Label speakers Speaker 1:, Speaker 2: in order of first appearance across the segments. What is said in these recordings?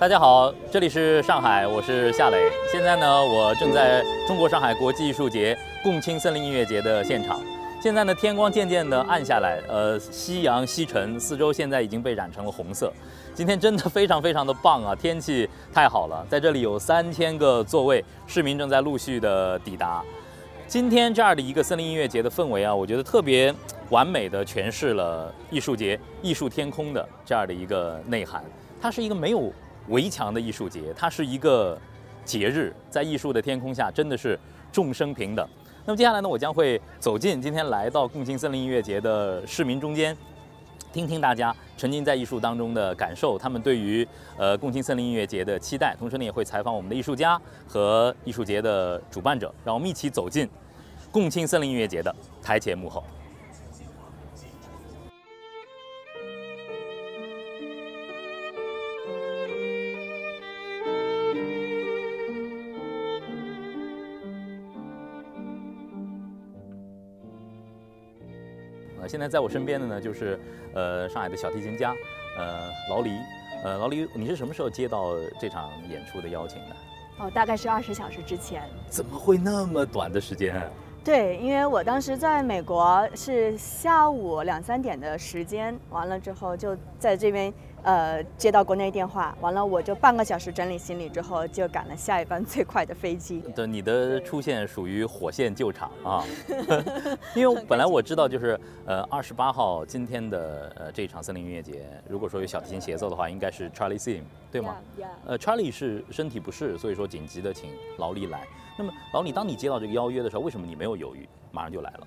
Speaker 1: 大家好，这里是上海，我是夏磊。现在呢，我正在中国上海国际艺术节共青森林音乐节的现场。现在呢，天光渐渐的暗下来，呃，夕阳西沉，四周现在已经被染成了红色。今天真的非常非常的棒啊，天气太好了，在这里有三千个座位，市民正在陆续的抵达。今天这样的一个森林音乐节的氛围啊，我觉得特别完美的诠释了艺术节艺术天空的这样的一个内涵。它是一个没有围墙的艺术节，它是一个节日，在艺术的天空下，真的是众生平等。那么接下来呢，我将会走进今天来到共青森林音乐节的市民中间，听听大家沉浸在艺术当中的感受，他们对于呃共青森林音乐节的期待。同时呢，也会采访我们的艺术家和艺术节的主办者，让我们一起走进共青森林音乐节的台前幕后。现在在我身边的呢，就是呃上海的小提琴家，呃劳黎，呃劳黎，你是什么时候接到这场演出的邀请的？
Speaker 2: 哦，大概是二十小时之前。
Speaker 1: 怎么会那么短的时间？
Speaker 2: 对，因为我当时在美国是下午两三点的时间，完了之后就在这边呃接到国内电话，完了我就半个小时整理行李之后就赶了下一班最快的飞机。
Speaker 1: 对，你的出现属于火线救场啊，因为本来我知道就是呃二十八号今天的呃这一场森林音乐节，如果说有小提琴协奏的话，应该是 Charlie Sim 对吗？呃，Charlie 是身体不适，所以说紧急的请劳力来。那么，老李，当你接到这个邀约的时候，为什么你没有犹豫，马上就来了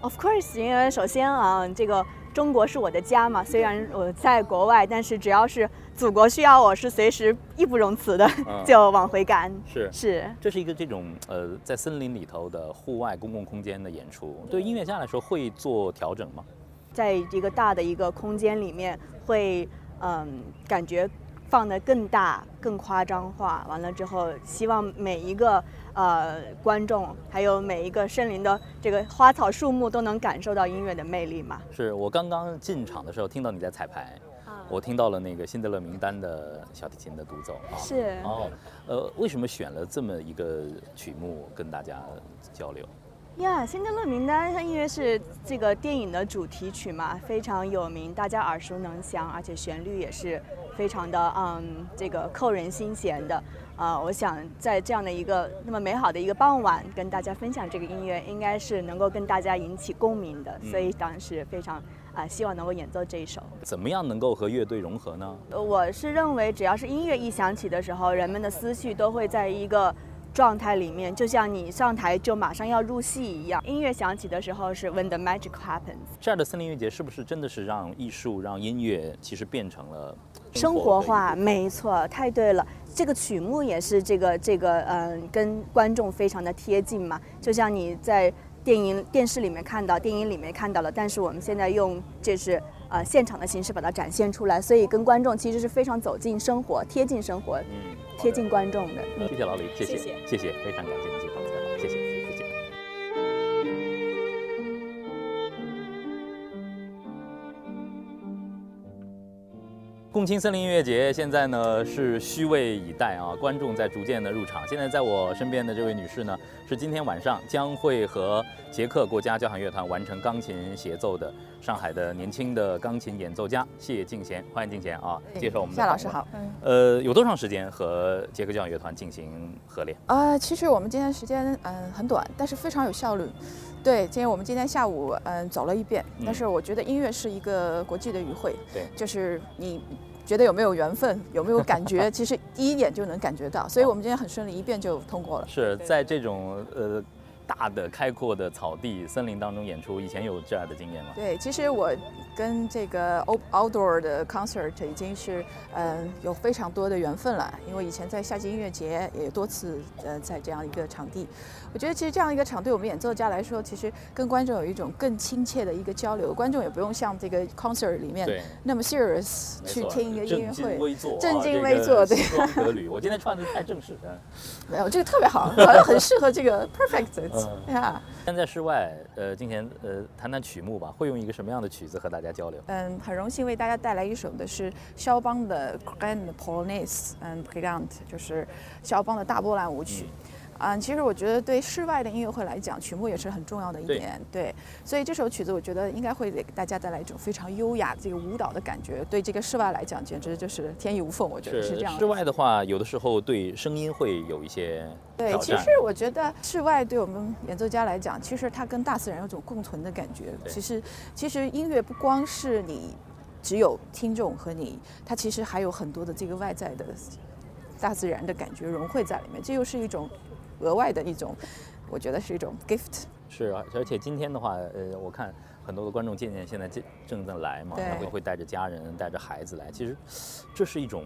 Speaker 2: ？Of course，因为首先啊，这个中国是我的家嘛，虽然我在国外，但是只要是祖国需要，我是随时义不容辞的就往回赶。
Speaker 1: 是
Speaker 2: 是，
Speaker 1: 这是一个这种呃，在森林里头的户外公共空间的演出，对音乐家来说会做调整吗？
Speaker 2: 在一个大的一个空间里面，会嗯感觉放得更大、更夸张化。完了之后，希望每一个。呃，观众还有每一个森林的这个花草树木都能感受到音乐的魅力嘛？
Speaker 1: 是我刚刚进场的时候听到你在彩排，我听到了那个辛德勒名单的小提琴的独奏
Speaker 2: 啊。是
Speaker 1: 哦，呃，为什么选了这么一个曲目跟大家交流？
Speaker 2: 呀，辛德勒名单它因为是这个电影的主题曲嘛，非常有名，大家耳熟能详，而且旋律也是非常的嗯，这个扣人心弦的。啊，我想在这样的一个那么美好的一个傍晚，跟大家分享这个音乐，应该是能够跟大家引起共鸣的，所以当时非常啊，希望能够演奏这一首。
Speaker 1: 怎么样能够和乐队融合呢？
Speaker 2: 我是认为，只要是音乐一响起的时候，人们的思绪都会在一个状态里面，就像你上台就马上要入戏一样。音乐响起的时候是 When the magic happens。
Speaker 1: 这样的森林音乐节是不是真的是让艺术、让音乐其实变成了
Speaker 2: 生活化？没错，太对了。这个曲目也是这个这个嗯，跟观众非常的贴近嘛，就像你在电影电视里面看到，电影里面看到了，但是我们现在用就是呃现场的形式把它展现出来，所以跟观众其实是非常走进生活、贴近生活、嗯，贴近观众的。
Speaker 1: 谢谢老李，谢谢谢谢，非常感谢您接受采访，谢谢。共青森林音乐节现在呢是虚位以待啊，观众在逐渐的入场。现在在我身边的这位女士呢，是今天晚上将会和捷克国家交响乐团完成钢琴协奏的上海的年轻的钢琴演奏家谢敬贤。欢迎敬贤啊，介绍我们
Speaker 3: 夏老师好。
Speaker 1: 呃，有多长时间和捷克交响乐团进行合练？
Speaker 3: 啊，其实我们今天时间嗯很短，但是非常有效率。对，今天我们今天下午嗯走了一遍，但是我觉得音乐是一个国际的语汇，
Speaker 1: 对，
Speaker 3: 就是你觉得有没有缘分，有没有感觉，其实第一眼就能感觉到，所以我们今天很顺利，一遍就通过了。
Speaker 1: 是在这种呃。大的开阔的草地、森林当中演出，以前有这样的经验吗？
Speaker 3: 对，其实我跟这个 outdoor 的 concert 已经是嗯有非常多的缘分了，因为以前在夏季音乐节也多次呃在这样一个场地。我觉得其实这样一个场对我们演奏家来说，其实跟观众有一种更亲切的一个交流，观众也不用像这个 concert 里面那么 serious 去听一个音乐会，
Speaker 1: 正襟危坐，对。我今天穿的太正式了。
Speaker 3: 没有，这个特别好，好像很适合这个 perfect。呀。
Speaker 1: 现在室外，呃，今天呃谈谈曲目吧，会用一个什么样的曲子和大家交流？
Speaker 3: 嗯，很荣幸为大家带来一首的是肖邦的 Grand Polonaise，嗯，Brigant，就是肖邦的大波兰舞曲。嗯，其实我觉得对室外的音乐会来讲，曲目也是很重要的一点。对，所以这首曲子我觉得应该会给大家带来一种非常优雅这个舞蹈的感觉。对这个室外来讲，简直就是天衣无缝。我觉得是这样。
Speaker 1: 室外的话，有的时候对声音会有一些
Speaker 3: 对，其实我觉得室外对我们演奏家来讲，其实它跟大自然有种共存的感觉。其实，其实音乐不光是你只有听众和你，它其实还有很多的这个外在的大自然的感觉融汇在里面。这又是一种。额外的一种，我觉得是一种 gift。
Speaker 1: 是啊，而且今天的话，呃，我看很多的观众渐渐现在正正在来嘛，然后会带着家人、带着孩子来。其实，这是一种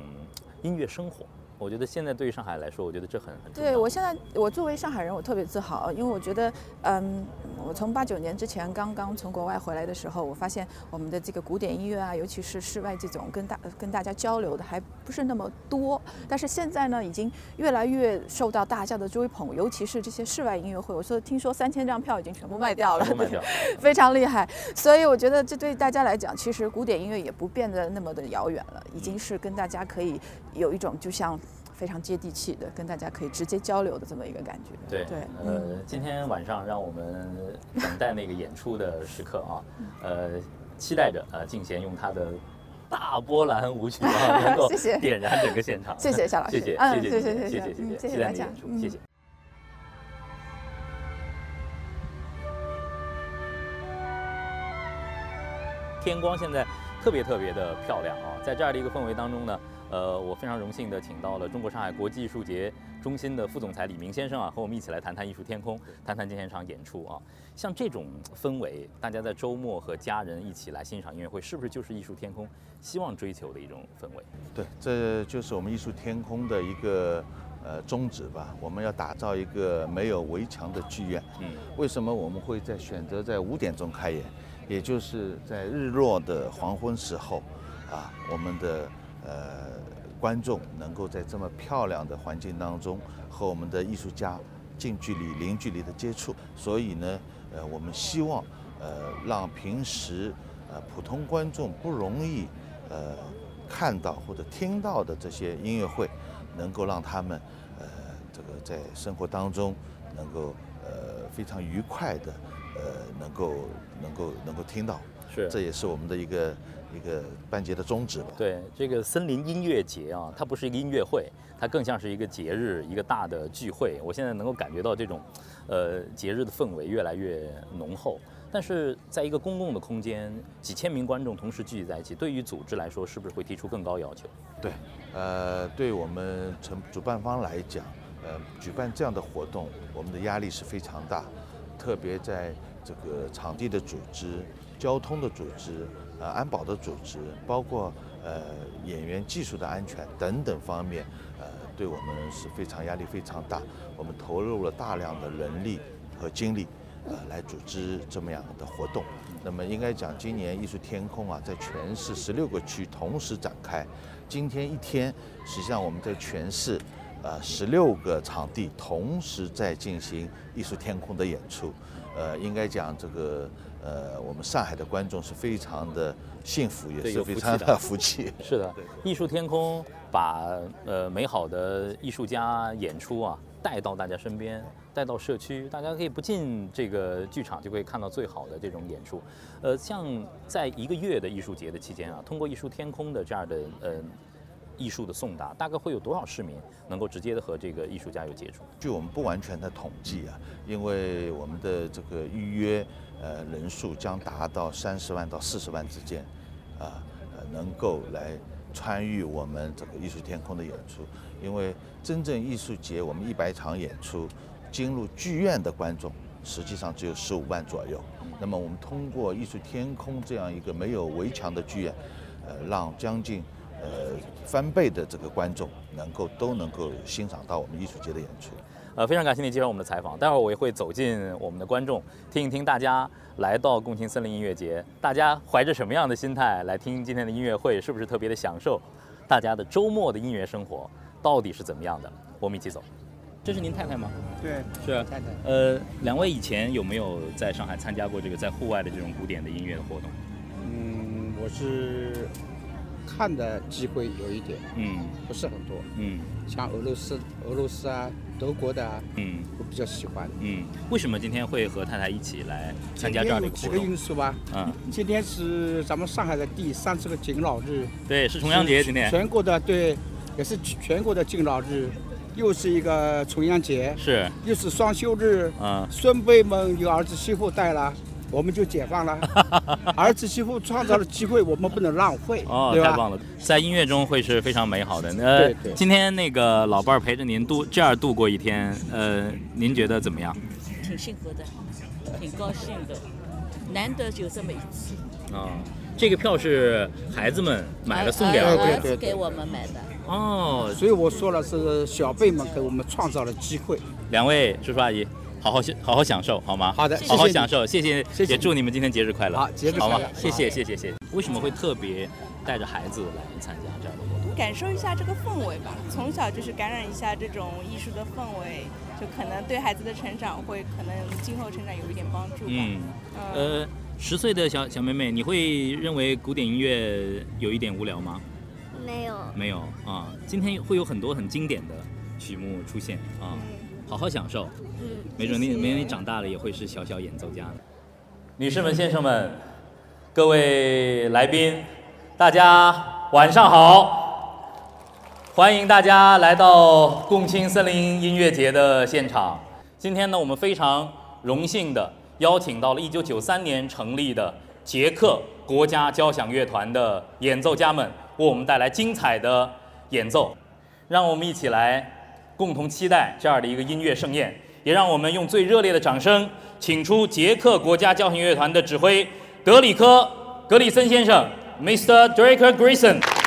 Speaker 1: 音乐生活。我觉得现在对于上海来说，我觉得这很很
Speaker 3: 对我现在，我作为上海人，我特别自豪，因为我觉得，嗯，我从八九年之前刚刚从国外回来的时候，我发现我们的这个古典音乐啊，尤其是室外这种跟大跟大家交流的还不是那么多。但是现在呢，已经越来越受到大家的追捧，尤其是这些室外音乐会。我说听说三千张票已经全部卖掉了，非常厉害。所以我觉得这对大家来讲，其实古典音乐也不变得那么的遥远了，已经是跟大家可以有一种就像。非常接地气的，跟大家可以直接交流的这么一个感觉。
Speaker 1: 对对，呃，今天晚上让我们等待那个演出的时刻啊，呃，期待着呃，敬贤用他的大波兰舞曲啊，能够点燃整个现场。
Speaker 3: 谢谢夏老师，
Speaker 1: 谢谢，谢谢，谢谢，谢谢，谢谢大家，谢谢。天光现在特别特别的漂亮啊，在这样的一个氛围当中呢。呃，我非常荣幸的请到了中国上海国际艺术节中心的副总裁李明先生啊，和我们一起来谈谈艺术天空，谈谈今天场演出啊。像这种氛围，大家在周末和家人一起来欣赏音乐会，是不是就是艺术天空希望追求的一种氛围？
Speaker 4: 对，这就是我们艺术天空的一个呃宗旨吧。我们要打造一个没有围墙的剧院。嗯。为什么我们会在选择在五点钟开演，也就是在日落的黄昏时候啊，我们的。呃，观众能够在这么漂亮的环境当中和我们的艺术家近距离、零距离的接触，所以呢，呃，我们希望呃让平时呃普通观众不容易呃看到或者听到的这些音乐会，能够让他们呃这个在生活当中能够呃非常愉快的呃能够能够能够听到，
Speaker 1: 是，
Speaker 4: 这也是我们的一个。一个班节的宗旨吧。
Speaker 1: 对，这个森林音乐节啊，它不是一个音乐会，它更像是一个节日，一个大的聚会。我现在能够感觉到这种，呃，节日的氛围越来越浓厚。但是在一个公共的空间，几千名观众同时聚集在一起，对于组织来说，是不是会提出更高要求？
Speaker 4: 对，呃，对我们承主办方来讲，呃，举办这样的活动，我们的压力是非常大，特别在这个场地的组织、交通的组织。呃，安保的组织，包括呃演员技术的安全等等方面，呃，对我们是非常压力非常大。我们投入了大量的人力和精力，呃，来组织这么样的活动。那么应该讲，今年艺术天空啊，在全市十六个区同时展开。今天一天，实际上我们在全市，呃，十六个场地同时在进行艺术天空的演出。呃，应该讲这个。呃，我们上海的观众是非常的幸福，也是非常的福气。
Speaker 1: 是的，艺术天空把呃美好的艺术家演出啊带到大家身边，带到社区，大家可以不进这个剧场就可以看到最好的这种演出。呃，像在一个月的艺术节的期间啊，通过艺术天空的这样的呃。艺术的送达，大概会有多少市民能够直接的和这个艺术家有接触？
Speaker 4: 据我们不完全的统计啊，因为我们的这个预约呃人数将达到三十万到四十万之间，啊呃能够来参与我们这个艺术天空的演出。因为真正艺术节我们一百场演出进入剧院的观众实际上只有十五万左右。那么我们通过艺术天空这样一个没有围墙的剧院，呃让将近。呃，翻倍的这个观众能够都能够欣赏到我们艺术节的演出。
Speaker 1: 呃，非常感谢你接受我们的采访。待会儿我也会走进我们的观众，听一听大家来到共青森林音乐节，大家怀着什么样的心态来听今天的音乐会，是不是特别的享受？大家的周末的音乐生活到底是怎么样的？我们一起走。这是您太太吗？
Speaker 5: 对，
Speaker 1: 是。
Speaker 5: 太太。
Speaker 1: 呃，两位以前有没有在上海参加过这个在户外的这种古典的音乐的活动？
Speaker 5: 嗯，我是看的机会有一点，
Speaker 1: 嗯，
Speaker 5: 不是很多。
Speaker 1: 嗯，
Speaker 5: 像俄罗斯、俄罗斯啊、德国的啊，
Speaker 1: 嗯，
Speaker 5: 我比较喜欢。
Speaker 1: 嗯，为什么今天会和太太一起来参加这样的
Speaker 5: 有几个因素吧。
Speaker 1: 嗯，
Speaker 5: 今天是咱们上海的第三十个敬老日。
Speaker 1: 对，是重阳节今天。
Speaker 5: 全国的对，也是全国的敬老日。又是一个重阳节，
Speaker 1: 是，
Speaker 5: 又是双休日，
Speaker 1: 嗯，
Speaker 5: 孙辈们有儿子媳妇带了，我们就解放了。儿子媳妇创造的机会，我们不能浪费，
Speaker 1: 哦，
Speaker 5: 太
Speaker 1: 棒了，在音乐中会是非常美好的。呃，今天那个老伴儿陪着您度这样度过一天，呃，您觉得怎么样？
Speaker 6: 挺幸福的，挺高兴的，难得有这么一次。
Speaker 1: 啊，这个票是孩子们买了送给儿
Speaker 6: 子给我们买的。
Speaker 1: 哦，
Speaker 5: 所以我说了是小辈们给我们创造了机会。
Speaker 1: 两位叔叔阿姨，好好享好好享受好吗？
Speaker 5: 好的，
Speaker 1: 好好享受，谢谢，也祝你们今天节日快乐。
Speaker 5: 好，节日
Speaker 1: 好吗？谢谢，谢谢，谢谢。为什么会特别带着孩子来参加这样的活动？
Speaker 7: 感受一下这个氛围吧，从小就是感染一下这种艺术的氛围，就可能对孩子的成长会可能今后成长有一点帮助吧。嗯，
Speaker 1: 呃，十岁的小小妹妹，你会认为古典音乐有一点无聊吗？
Speaker 8: 没有，
Speaker 1: 没有啊！今天会有很多很经典的曲目出现啊，好好享受。嗯，没准你没准你长大了也会是小小演奏家呢。女士们、先生们，各位来宾，大家晚上好！欢迎大家来到共青森林音乐节的现场。今天呢，我们非常荣幸的邀请到了1993年成立的捷克国家交响乐团的演奏家们。为我们带来精彩的演奏，让我们一起来共同期待这样的一个音乐盛宴，也让我们用最热烈的掌声，请出捷克国家交响乐团的指挥德里科·格里森先生，Mr. Draker Grison。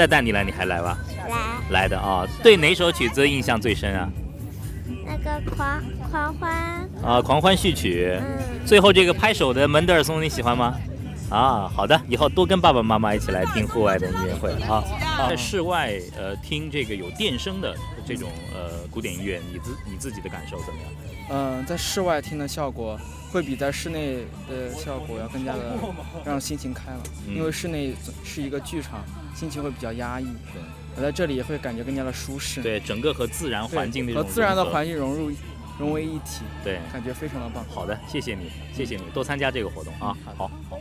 Speaker 1: 再带你来，你还来吧？
Speaker 8: 来
Speaker 1: 来的啊。对哪首曲子印象最深啊？
Speaker 8: 那个狂狂欢，
Speaker 1: 啊，狂欢序曲。
Speaker 8: 嗯，
Speaker 1: 最后这个拍手的门德尔松你喜欢吗？啊，好的，以后多跟爸爸妈妈一起来听户外的音乐会啊。在室外呃听这个有电声的这种呃古典音乐，你自你自己的感受怎么样？
Speaker 9: 嗯，在室外听的效果会比在室内的效果要更加的让心情开朗，
Speaker 1: 嗯
Speaker 9: 因为室内是一个剧场，心情会比较压抑。
Speaker 1: 对，
Speaker 9: 我在这里也会感觉更加的舒适。
Speaker 1: 对，整个和自然，环境的
Speaker 9: 和自然的环境融入融为一体，
Speaker 1: 对，
Speaker 9: 感觉非常的棒。
Speaker 1: 好的，谢谢你，谢谢你，多参加这个活动啊。好好。